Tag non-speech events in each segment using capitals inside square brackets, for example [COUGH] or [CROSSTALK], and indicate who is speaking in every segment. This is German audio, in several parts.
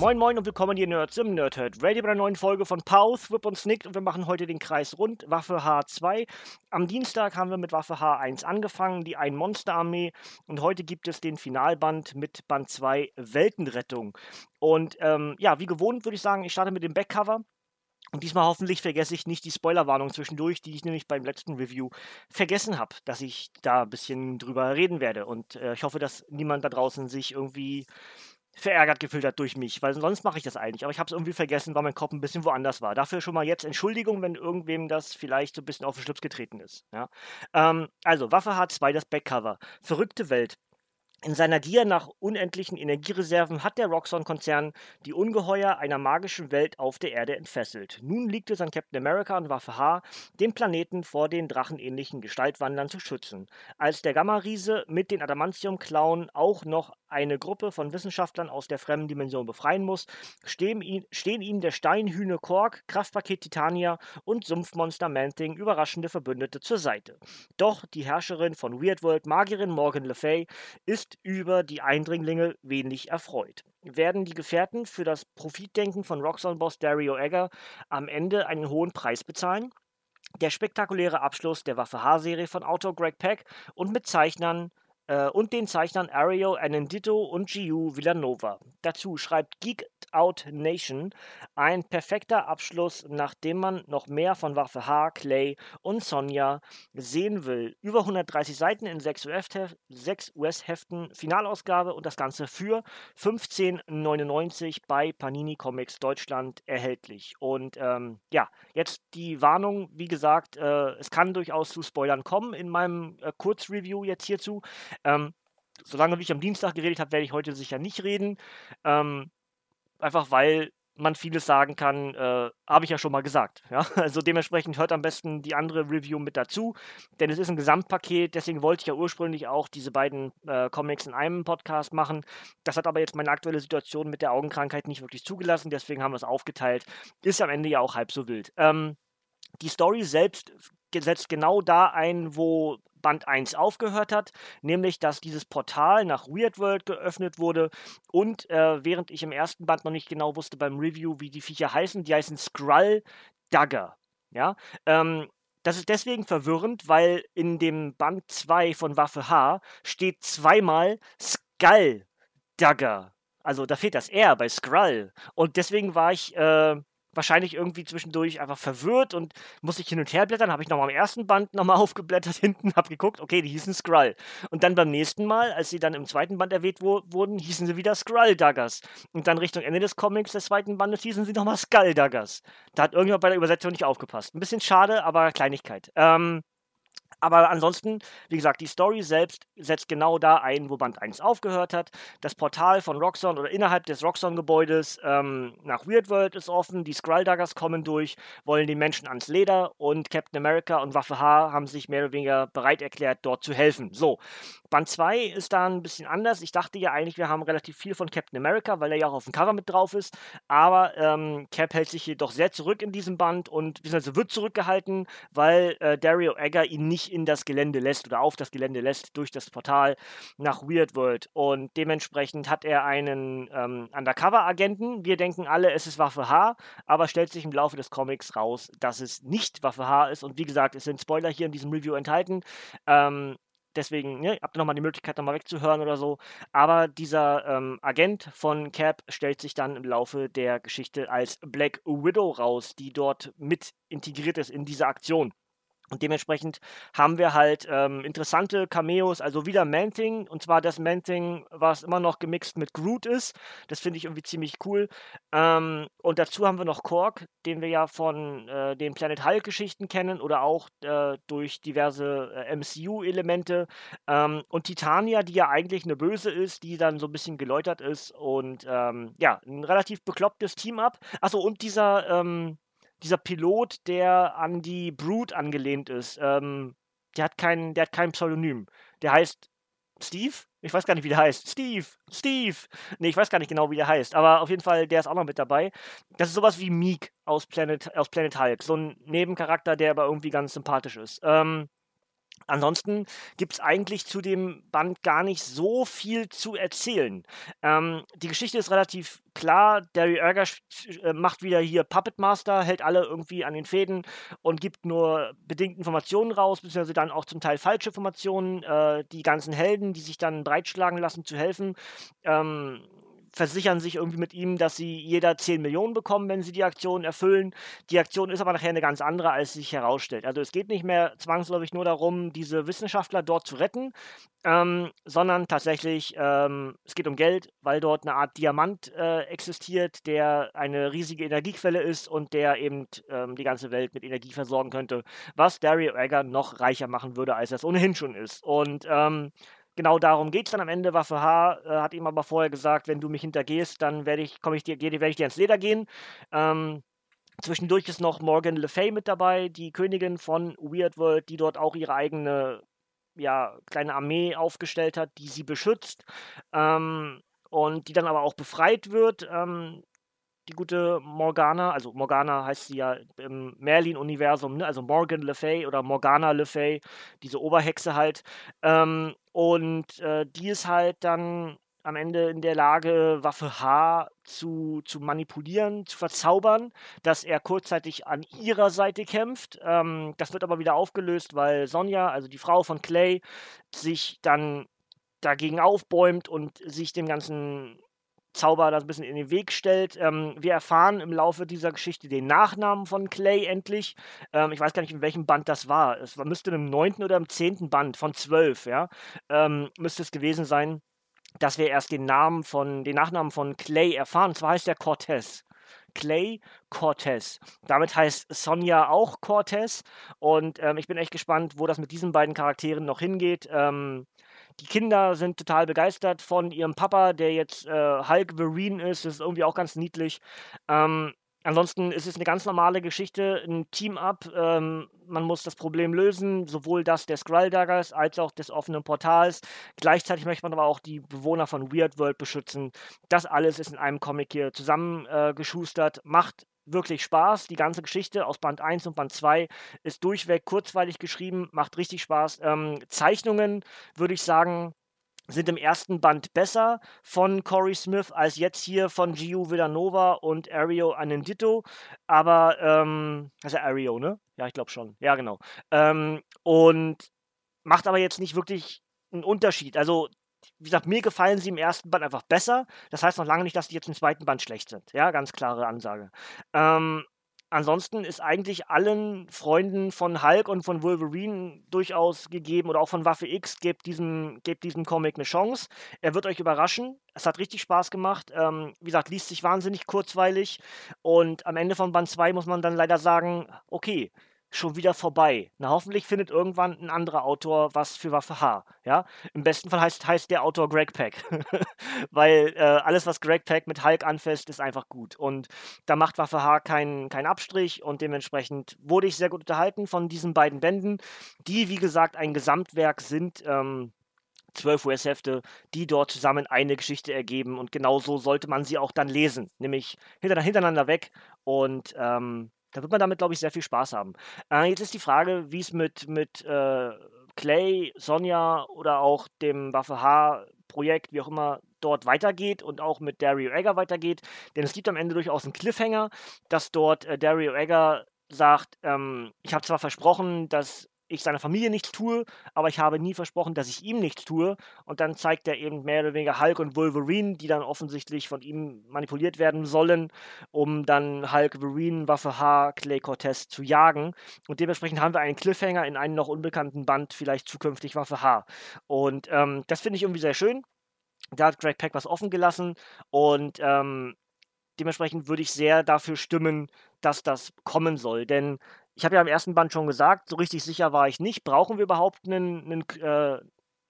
Speaker 1: Moin Moin und willkommen hier Nerds im Nerdhurt Radio bei einer neuen Folge von Pause, Whip und Snicked und wir machen heute den Kreis rund, Waffe H2. Am Dienstag haben wir mit Waffe H1 angefangen, die Ein-Monster-Armee und heute gibt es den Finalband mit Band 2 Weltenrettung. Und ähm, ja, wie gewohnt würde ich sagen, ich starte mit dem Backcover. Und diesmal hoffentlich vergesse ich nicht die Spoilerwarnung zwischendurch, die ich nämlich beim letzten Review vergessen habe, dass ich da ein bisschen drüber reden werde. Und äh, ich hoffe, dass niemand da draußen sich irgendwie verärgert gefühlt hat durch mich, weil sonst mache ich das eigentlich. Aber ich habe es irgendwie vergessen, weil mein Kopf ein bisschen woanders war. Dafür schon mal jetzt Entschuldigung, wenn irgendwem das vielleicht so ein bisschen auf den Schlips getreten ist. Ja? Ähm, also, Waffe H2, das Backcover. Verrückte Welt. In seiner Gier nach unendlichen Energiereserven hat der Roxxon-Konzern die Ungeheuer einer magischen Welt auf der Erde entfesselt. Nun liegt es an Captain America und Waffe H, den Planeten vor den drachenähnlichen Gestaltwandlern zu schützen. Als der Gamma-Riese mit den Adamantium-Klauen auch noch eine Gruppe von Wissenschaftlern aus der fremden Dimension befreien muss, stehen, ihm der Steinhühne Kork, Kraftpaket Titania und Sumpfmonster Manting überraschende Verbündete zur Seite. Doch die Herrscherin von Weird World, Magierin Morgan Le Fay, ist über die Eindringlinge wenig erfreut. Werden die Gefährten für das Profitdenken von Roxxon-Boss Dario Egger am Ende einen hohen Preis bezahlen? Der spektakuläre Abschluss der Waffe H-Serie von Autor Greg Peck und mit Zeichnern äh, und den Zeichnern Ario Anandito und Giu Villanova. Dazu schreibt Geek Out Nation ein perfekter Abschluss, nachdem man noch mehr von Waffe H, Clay und Sonja sehen will. Über 130 Seiten in 6 US-Heften, Finalausgabe und das Ganze für 15,99 bei Panini Comics Deutschland erhältlich. Und ähm, ja, jetzt die Warnung, wie gesagt, äh, es kann durchaus zu Spoilern kommen in meinem äh, Kurzreview jetzt hierzu. Ähm, solange ich am Dienstag geredet habe, werde ich heute sicher nicht reden. Ähm, einfach weil man vieles sagen kann, äh, habe ich ja schon mal gesagt. Ja? [LAUGHS] Also dementsprechend hört am besten die andere Review mit dazu, denn es ist ein Gesamtpaket, deswegen wollte ich ja ursprünglich auch diese beiden äh, Comics in einem Podcast machen. Das hat aber jetzt meine aktuelle Situation mit der Augenkrankheit nicht wirklich zugelassen, deswegen haben wir es aufgeteilt. Ist am Ende ja auch halb so wild. Ähm, die Story selbst setzt genau da ein, wo Band 1 aufgehört hat, nämlich dass dieses Portal nach Weird World geöffnet wurde und äh, während ich im ersten Band noch nicht genau wusste beim Review, wie die Viecher heißen, die heißen Skrull Dagger. Ja, ähm, das ist deswegen verwirrend, weil in dem Band 2 von Waffe H steht zweimal Skull Dagger. Also da fehlt das R bei Skrull. Und deswegen war ich äh, wahrscheinlich irgendwie zwischendurch einfach verwirrt und musste ich hin und her blättern. Habe ich nochmal am ersten Band nochmal [LAUGHS] aufgeblättert hinten, habe geguckt, okay, die hießen Skrull. Und dann beim nächsten Mal, als sie dann im zweiten Band erwähnt wo wurden, hießen sie wieder Skrull Daggers. Und dann Richtung Ende des Comics des zweiten Bandes hießen sie nochmal Skull Daggers. Da hat irgendjemand bei der Übersetzung nicht aufgepasst. Ein bisschen schade, aber Kleinigkeit. Ähm, aber ansonsten, wie gesagt, die Story selbst setzt genau da ein, wo Band 1 aufgehört hat. Das Portal von Roxxon oder innerhalb des Roxxon-Gebäudes ähm, nach Weird World ist offen. Die Skrulldaggers kommen durch, wollen die Menschen ans Leder und Captain America und Waffe H haben sich mehr oder weniger bereit erklärt, dort zu helfen. So, Band 2 ist da ein bisschen anders. Ich dachte ja eigentlich, wir haben relativ viel von Captain America, weil er ja auch auf dem Cover mit drauf ist. Aber ähm, Cap hält sich jedoch sehr zurück in diesem Band und beziehungsweise wird zurückgehalten, weil äh, Dario Egger ihn nicht in das Gelände lässt oder auf das Gelände lässt durch das Portal nach Weird World. Und dementsprechend hat er einen ähm, Undercover-Agenten. Wir denken alle, es ist Waffe H, aber stellt sich im Laufe des Comics raus, dass es nicht Waffe H ist. Und wie gesagt, es sind Spoiler hier in diesem Review enthalten. Ähm, deswegen ne, habt ihr nochmal die Möglichkeit, nochmal wegzuhören oder so. Aber dieser ähm, Agent von Cap stellt sich dann im Laufe der Geschichte als Black Widow raus, die dort mit integriert ist in diese Aktion. Und dementsprechend haben wir halt ähm, interessante Cameos, also wieder Man-Thing, und zwar das Man-Thing, was immer noch gemixt mit Groot ist. Das finde ich irgendwie ziemlich cool. Ähm, und dazu haben wir noch Korg, den wir ja von äh, den Planet Hulk-Geschichten kennen oder auch äh, durch diverse äh, MCU-Elemente. Ähm, und Titania, die ja eigentlich eine Böse ist, die dann so ein bisschen geläutert ist und ähm, ja, ein relativ beklopptes Team-Up. Achso, und dieser ähm, dieser Pilot, der an die Brood angelehnt ist, ähm, der hat kein, der hat kein Pseudonym. Der heißt Steve? Ich weiß gar nicht, wie der heißt. Steve! Steve! Nee, ich weiß gar nicht genau, wie der heißt. Aber auf jeden Fall, der ist auch noch mit dabei. Das ist sowas wie Meek aus Planet, aus Planet Hulk. So ein Nebencharakter, der aber irgendwie ganz sympathisch ist. Ähm, Ansonsten gibt es eigentlich zu dem Band gar nicht so viel zu erzählen. Ähm, die Geschichte ist relativ klar. Derry Erger äh, macht wieder hier Puppet Master, hält alle irgendwie an den Fäden und gibt nur bedingt Informationen raus, beziehungsweise dann auch zum Teil falsche Informationen. Äh, die ganzen Helden, die sich dann breitschlagen lassen, zu helfen. Ähm, versichern sich irgendwie mit ihm, dass sie jeder 10 Millionen bekommen, wenn sie die Aktion erfüllen. Die Aktion ist aber nachher eine ganz andere, als sich herausstellt. Also es geht nicht mehr zwangsläufig nur darum, diese Wissenschaftler dort zu retten, ähm, sondern tatsächlich, ähm, es geht um Geld, weil dort eine Art Diamant äh, existiert, der eine riesige Energiequelle ist und der eben ähm, die ganze Welt mit Energie versorgen könnte, was Dario Egger noch reicher machen würde, als er es ohnehin schon ist. Und ähm, genau darum geht es dann am Ende. Waffe H äh, hat ihm aber vorher gesagt, wenn du mich hintergehst, dann werde ich, ich dir, werde ich dir ins Leder gehen. Ähm, zwischendurch ist noch Morgan Le Fay mit dabei, die Königin von Weird World, die dort auch ihre eigene ja, kleine Armee aufgestellt hat, die sie beschützt. Ähm, und die dann aber auch befreit wird. Ähm, die gute Morgana, also Morgana heißt sie ja im Merlin-Universum, ne? also Morgan Le Fay oder Morgana Le Fay, diese Oberhexe halt. Ähm, und äh, die ist halt dann am Ende in der Lage, Waffe H zu, zu manipulieren, zu verzaubern, dass er kurzzeitig an ihrer Seite kämpft. Ähm, das wird aber wieder aufgelöst, weil Sonja, also die Frau von Clay, sich dann dagegen aufbäumt und sich dem ganzen Zauber das ein bisschen in den Weg stellt. Ähm, wir erfahren im Laufe dieser Geschichte den Nachnamen von Clay endlich. Ähm, ich weiß gar nicht, in welchem Band das war. Es müsste im neunten oder im zehnten Band von zwölf, ja, ähm, müsste es gewesen sein, dass wir erst den Namen von, den Nachnamen von Clay erfahren. Und zwar heißt er Cortez. Clay Cortez. Damit heißt Sonja auch Cortez. Und ähm, ich bin echt gespannt, wo das mit diesen beiden Charakteren noch hingeht. Die Kinder sind total begeistert von ihrem Papa, der jetzt äh, Hulk Vereen ist. Das ist irgendwie auch ganz niedlich. Ähm, ansonsten ist es eine ganz normale Geschichte, ein Team-Up. Ähm, man muss das Problem lösen, sowohl das des Skruldaggers als auch des offenen Portals. Gleichzeitig möchte man aber auch die Bewohner von Weird World beschützen. Das alles ist in einem Comic hier zusammengeschustert. Äh, Macht wirklich Spaß. Die ganze Geschichte aus Band 1 und Band 2 ist durchweg kurzweilig geschrieben, macht richtig Spaß. Ähm, Zeichnungen, würde ich sagen, sind im ersten Band besser von Corey Smith als jetzt hier von Gio Villanova und Ario Anendito. Aber, ähm, also Ario, ne? Ja, ich glaube schon. Ja, genau. Ähm, und macht aber jetzt nicht wirklich einen Unterschied. Also wie gesagt, mir gefallen sie im ersten Band einfach besser. Das heißt noch lange nicht, dass die jetzt im zweiten Band schlecht sind. Ja, ganz klare Ansage. Ähm, ansonsten ist eigentlich allen Freunden von Hulk und von Wolverine durchaus gegeben oder auch von Waffe X, gebt diesem, gebt diesem Comic eine Chance. Er wird euch überraschen. Es hat richtig Spaß gemacht. Ähm, wie gesagt, liest sich wahnsinnig kurzweilig. Und am Ende von Band 2 muss man dann leider sagen, okay, schon wieder vorbei. Na, hoffentlich findet irgendwann ein anderer Autor was für Waffe H. Ja? Im besten Fall heißt, heißt der Autor Greg Peck. [LAUGHS] Weil äh, alles, was Greg Peck mit Hulk anfasst, ist einfach gut. Und da macht Waffe H keinen kein Abstrich und dementsprechend wurde ich sehr gut unterhalten von diesen beiden Bänden, die, wie gesagt, ein Gesamtwerk sind. Ähm, zwölf US-Hefte, die dort zusammen eine Geschichte ergeben. Und genau so sollte man sie auch dann lesen, nämlich hintereinander weg. Und ähm, da wird man damit, glaube ich, sehr viel Spaß haben. Äh, jetzt ist die Frage, wie es mit, mit äh, Clay, Sonja oder auch dem Waffe H Projekt, wie auch immer, dort weitergeht und auch mit Dario Egger weitergeht. Denn es gibt am Ende durchaus einen Cliffhanger, dass dort äh, Dario Egger sagt, ähm, ich habe zwar versprochen, dass ich seiner Familie nichts tue, aber ich habe nie versprochen, dass ich ihm nichts tue. Und dann zeigt er eben mehr oder weniger Hulk und Wolverine, die dann offensichtlich von ihm manipuliert werden sollen, um dann Hulk, Wolverine, Waffe H, Clay Cortez zu jagen. Und dementsprechend haben wir einen Cliffhanger in einem noch unbekannten Band, vielleicht zukünftig Waffe H. Und ähm, das finde ich irgendwie sehr schön. Da hat Greg Peck was offen gelassen und ähm, dementsprechend würde ich sehr dafür stimmen, dass das kommen soll. Denn ich habe ja im ersten Band schon gesagt, so richtig sicher war ich nicht. Brauchen wir überhaupt einen, einen äh,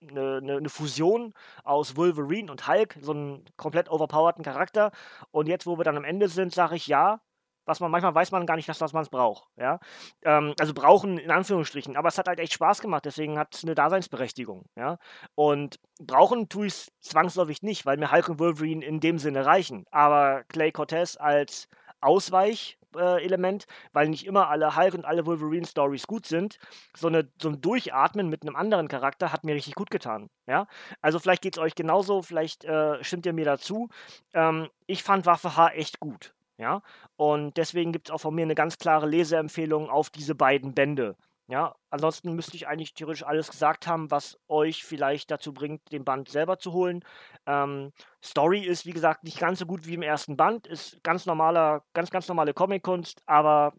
Speaker 1: eine, eine, Fusion aus Wolverine und Hulk, so einen komplett overpowerten Charakter. Und jetzt, wo wir dann am Ende sind, sage ich ja, was man manchmal weiß man gar nicht, dass, dass man es braucht. Ja? Ähm, also brauchen in Anführungsstrichen, aber es hat halt echt Spaß gemacht, deswegen hat es eine Daseinsberechtigung. Ja? Und brauchen tue ich es zwangsläufig nicht, weil mir Hulk und Wolverine in dem Sinne reichen. Aber Clay Cortez als Ausweichelement, äh, weil nicht immer alle Hulk und alle Wolverine-Stories gut sind. So, eine, so ein Durchatmen mit einem anderen Charakter hat mir richtig gut getan. Ja? Also vielleicht geht es euch genauso, vielleicht äh, stimmt ihr mir dazu. Ähm, ich fand Waffe H echt gut. Ja, und deswegen gibt es auch von mir eine ganz klare Leseempfehlung auf diese beiden Bände. Ja, ansonsten müsste ich eigentlich theoretisch alles gesagt haben, was euch vielleicht dazu bringt, den Band selber zu holen. Ähm, Story ist, wie gesagt, nicht ganz so gut wie im ersten Band, ist ganz normaler, ganz, ganz normale Comic-Kunst, aber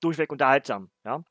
Speaker 1: durchweg unterhaltsam. Ja.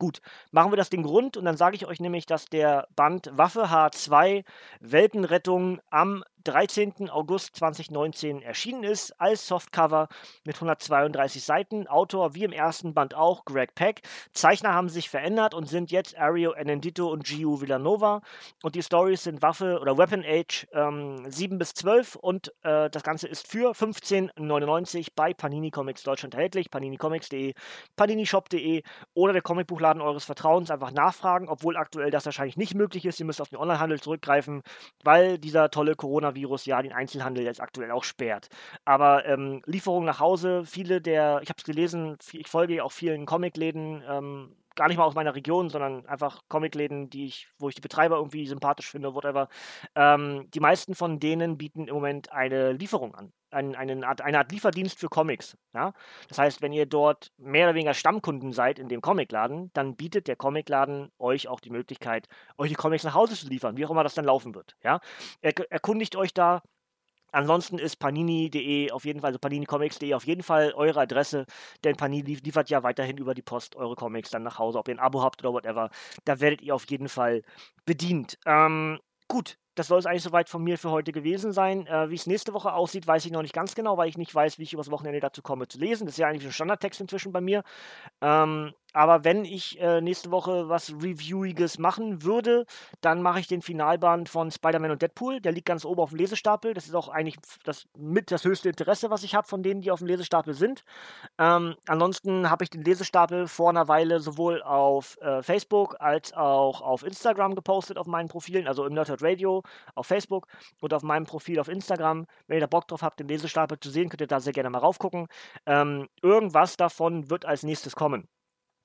Speaker 1: Gut, machen wir das Ding rund und dann sage ich euch nämlich, dass der Band Waffe H2 Weltenrettung am 13. August 2019 erschienen ist, als Softcover mit 132 Seiten. Autor wie im ersten Band auch Greg Peck. Zeichner haben sich verändert und sind jetzt Ario Enendito und Gio Villanova. Und die Stories sind Waffe oder Weapon Age ähm, 7 bis 12 und äh, das Ganze ist für 15,99 bei Panini Comics Deutschland erhältlich. paninicomics.de, paninishop.de oder der Comicbuchladen eures Vertrauens einfach nachfragen, obwohl aktuell das wahrscheinlich nicht möglich ist. Ihr müsst auf den Onlinehandel zurückgreifen, weil dieser tolle Coronavirus Coronavirus ja den Einzelhandel jetzt aktuell auch sperrt. Aber ähm, Lieferungen nach Hause, viele der, ich habe es gelesen, ich folge auch vielen Comicläden, ähm, gar nicht mal aus meiner Region, sondern einfach Comicläden, die ich, wo ich die Betreiber irgendwie sympathisch finde, whatever. Ähm, die meisten von denen bieten im Moment eine Lieferung an. Ein, eine, Art, eine Art Lieferdienst für Comics. Ja? Das heißt, wenn ihr dort mehr oder weniger Stammkunden seid in dem Comicladen, dann bietet der Comicladen euch auch die Möglichkeit, euch die Comics nach Hause zu liefern, wie auch immer das dann laufen wird. Ja? Er, erkundigt euch da, Ansonsten ist panini.de auf jeden Fall, also paninicomics.de auf jeden Fall eure Adresse, denn Panini liefert ja weiterhin über die Post eure Comics dann nach Hause, ob ihr ein Abo habt oder whatever. Da werdet ihr auf jeden Fall bedient. Ähm, gut, das soll es eigentlich soweit von mir für heute gewesen sein. Äh, wie es nächste Woche aussieht, weiß ich noch nicht ganz genau, weil ich nicht weiß, wie ich übers Wochenende dazu komme zu lesen. Das ist ja eigentlich ein Standardtext inzwischen bei mir. Ähm, aber wenn ich äh, nächste Woche was Reviewiges machen würde, dann mache ich den Finalband von Spider-Man und Deadpool. Der liegt ganz oben auf dem Lesestapel. Das ist auch eigentlich das mit das höchste Interesse, was ich habe von denen, die auf dem Lesestapel sind. Ähm, ansonsten habe ich den Lesestapel vor einer Weile sowohl auf äh, Facebook als auch auf Instagram gepostet auf meinen Profilen, also im Nerdhurt Radio auf Facebook und auf meinem Profil auf Instagram. Wenn ihr da Bock drauf habt, den Lesestapel zu sehen, könnt ihr da sehr gerne mal raufgucken. Ähm, irgendwas davon wird als nächstes kommen.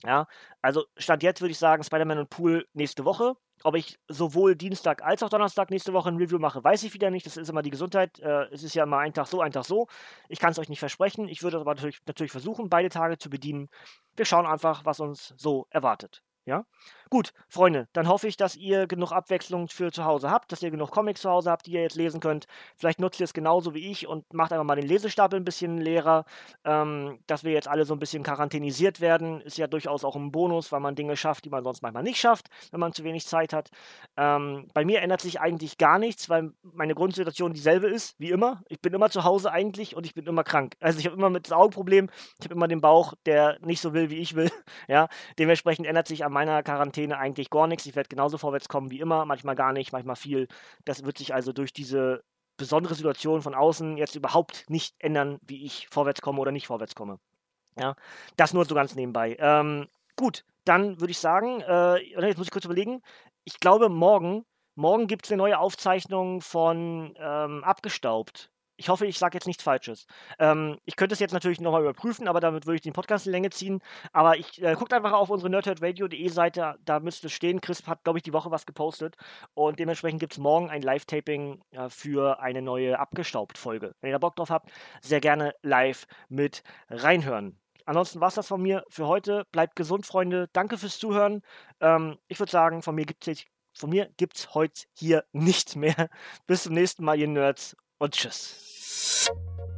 Speaker 1: Ja, also Stand jetzt würde ich sagen, Spider-Man und Pool nächste Woche. Ob ich sowohl Dienstag als auch Donnerstag nächste Woche ein Review mache, weiß ich wieder nicht. Das ist immer die Gesundheit. Äh, es ist ja immer ein Tag so, ein Tag so. Ich kann es euch nicht versprechen. Ich würde aber natürlich, natürlich versuchen, beide Tage zu bedienen. Wir schauen einfach, was uns so erwartet. Ja? Gut, Freunde, dann hoffe ich, dass ihr genug Abwechslung für zu Hause habt, dass ihr genug Comics zu Hause habt, die ihr jetzt lesen könnt. Vielleicht nutzt ihr es genauso wie ich und macht einfach mal den Lesestapel ein bisschen leerer, ähm, dass wir jetzt alle so ein bisschen quarantänisiert werden. Ist ja durchaus auch ein Bonus, weil man Dinge schafft, die man sonst manchmal nicht schafft, wenn man zu wenig Zeit hat. Ähm, bei mir ändert sich eigentlich gar nichts, weil meine Grundsituation dieselbe ist, wie immer. Ich bin immer zu Hause eigentlich und ich bin immer krank. [LAUGHS] Also ich habe immer mit Augenproblem, ich habe immer den Bauch, der nicht so will, wie ich will. [LAUGHS] Ja, dementsprechend ändert sich meiner Quarantäne eigentlich gar nichts. Ich werde genauso vorwärts kommen wie immer, manchmal gar nicht, manchmal viel. Das wird sich also durch diese besondere Situation von außen jetzt überhaupt nicht ändern, wie ich vorwärts komme oder nicht vorwärts komme. Ja, das nur so ganz nebenbei. Ähm, gut, dann würde ich sagen, äh, jetzt muss ich kurz überlegen. Ich glaube, morgen, morgen gibt es eine neue Aufzeichnung von ähm, Abgestaubt. Ich hoffe, ich sage jetzt nichts Falsches. Ähm, ich könnte es jetzt natürlich nochmal überprüfen, aber damit würde ich den Podcast in Länge ziehen. Aber ich äh, guckt einfach auf unsere nerdherdradio.de Seite, da müsste es stehen. Chris hat, glaube ich, die Woche was gepostet. Und dementsprechend gibt es morgen ein Live-Taping äh, für eine neue Abgestaubt-Folge. Wenn ihr da Bock drauf habt, sehr gerne live mit reinhören. ansonsten war es das von mir für heute. Bleibt gesund, Freunde. Danke fürs Zuhören. Ähm, ich würde sagen, von mir gibt es von mir gibt's heute hier nichts mehr. Bis zum nächsten Mal, ihr Nerds und tschüss. あ。